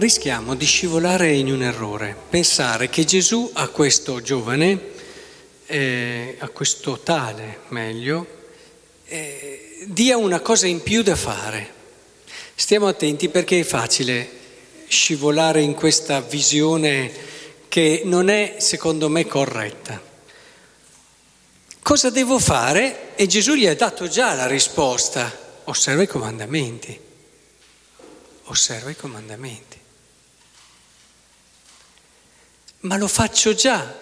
rischiamo di scivolare in un errore, pensare che Gesù a questo giovane, eh, a questo tale meglio, eh, dia una cosa in più da fare. Stiamo attenti perché è facile scivolare in questa visione che non è, secondo me, corretta. Cosa devo fare? E Gesù gli ha dato già la risposta. Osserva i comandamenti. Osserva i comandamenti. Ma lo faccio già.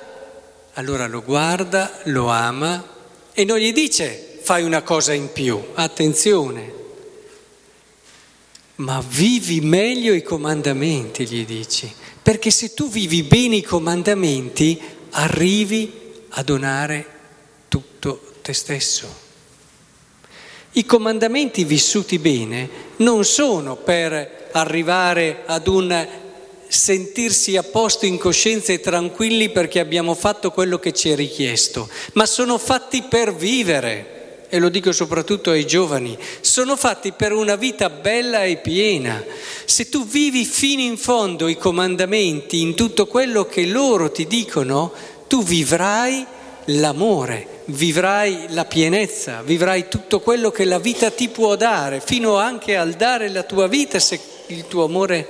Allora lo guarda, lo ama e non gli dice fai una cosa in più. Attenzione. Ma vivi meglio i comandamenti, gli dici. Perché se tu vivi bene i comandamenti, arrivi a donare tutto te stesso. I comandamenti vissuti bene non sono per arrivare ad un sentirsi a posto in coscienza e tranquilli perché abbiamo fatto quello che ci è richiesto, ma sono fatti per vivere, e lo dico soprattutto ai giovani, sono fatti per una vita bella e piena. Se tu vivi fino in fondo i comandamenti in tutto quello che loro ti dicono, tu vivrai l'amore, vivrai la pienezza, vivrai tutto quello che la vita ti può dare, fino anche al dare la tua vita se il tuo amore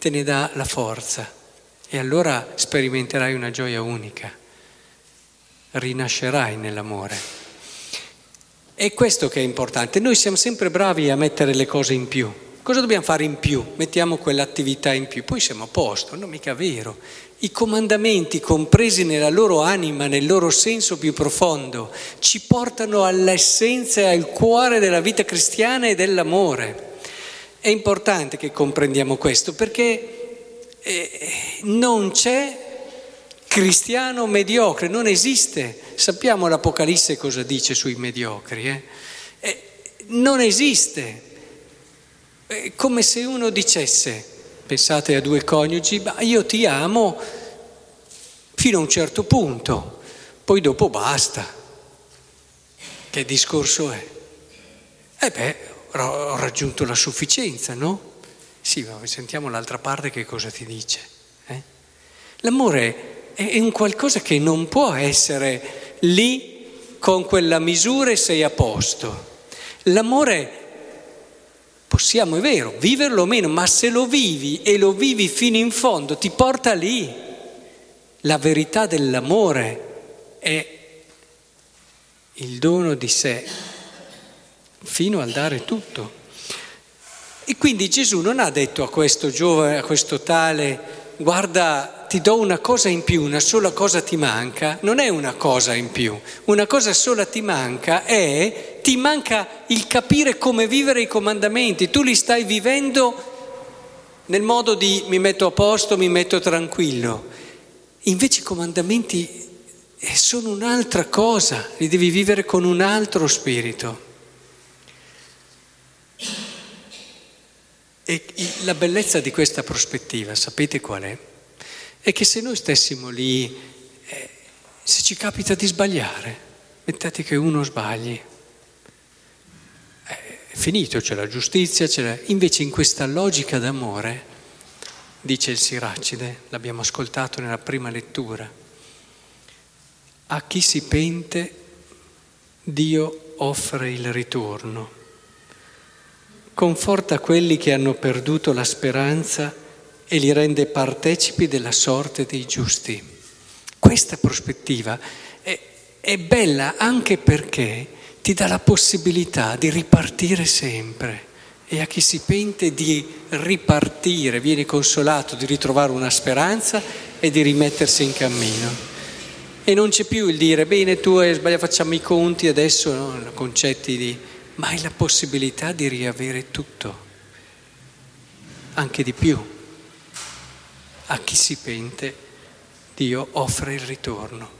te ne dà la forza. E allora sperimenterai una gioia unica, rinascerai nell'amore. È questo che è importante. Noi siamo sempre bravi a mettere le cose in più. Cosa dobbiamo fare in più? Mettiamo quell'attività in più, poi siamo a posto, non mica vero. I comandamenti compresi nella loro anima, nel loro senso più profondo, ci portano all'essenza e al cuore della vita cristiana e dell'amore. È importante che comprendiamo questo perché eh, non c'è cristiano mediocre, non esiste. Sappiamo l'Apocalisse cosa dice sui mediocri. Eh? Eh, non esiste. È come se uno dicesse Pensate a due coniugi, ma io ti amo fino a un certo punto, poi dopo basta. Che discorso è? Eh beh, ho raggiunto la sufficienza, no? Sì, ma sentiamo l'altra parte che cosa ti dice. Eh? L'amore è un qualcosa che non può essere lì con quella misura e sei a posto. L'amore Possiamo, è vero, viverlo o meno, ma se lo vivi e lo vivi fino in fondo, ti porta lì. La verità dell'amore è il dono di sé fino al dare tutto. E quindi Gesù non ha detto a questo giovane, a questo tale, guarda, ti do una cosa in più, una sola cosa ti manca, non è una cosa in più, una cosa sola ti manca è, ti manca il capire come vivere i comandamenti, tu li stai vivendo nel modo di mi metto a posto, mi metto tranquillo, invece i comandamenti eh, sono un'altra cosa, li devi vivere con un altro spirito. E la bellezza di questa prospettiva, sapete qual è? È che se noi stessimo lì, eh, se ci capita di sbagliare, mettete che uno sbagli, eh, è finito, c'è la giustizia, c'è la... invece in questa logica d'amore, dice il Siracide, l'abbiamo ascoltato nella prima lettura, a chi si pente Dio offre il ritorno conforta quelli che hanno perduto la speranza e li rende partecipi della sorte dei giusti. Questa prospettiva è, è bella anche perché ti dà la possibilità di ripartire sempre e a chi si pente di ripartire, viene consolato di ritrovare una speranza e di rimettersi in cammino. E non c'è più il dire, bene, tu hai sbagliato, facciamo i conti adesso, no? concetti di ma hai la possibilità di riavere tutto, anche di più. A chi si pente Dio offre il ritorno.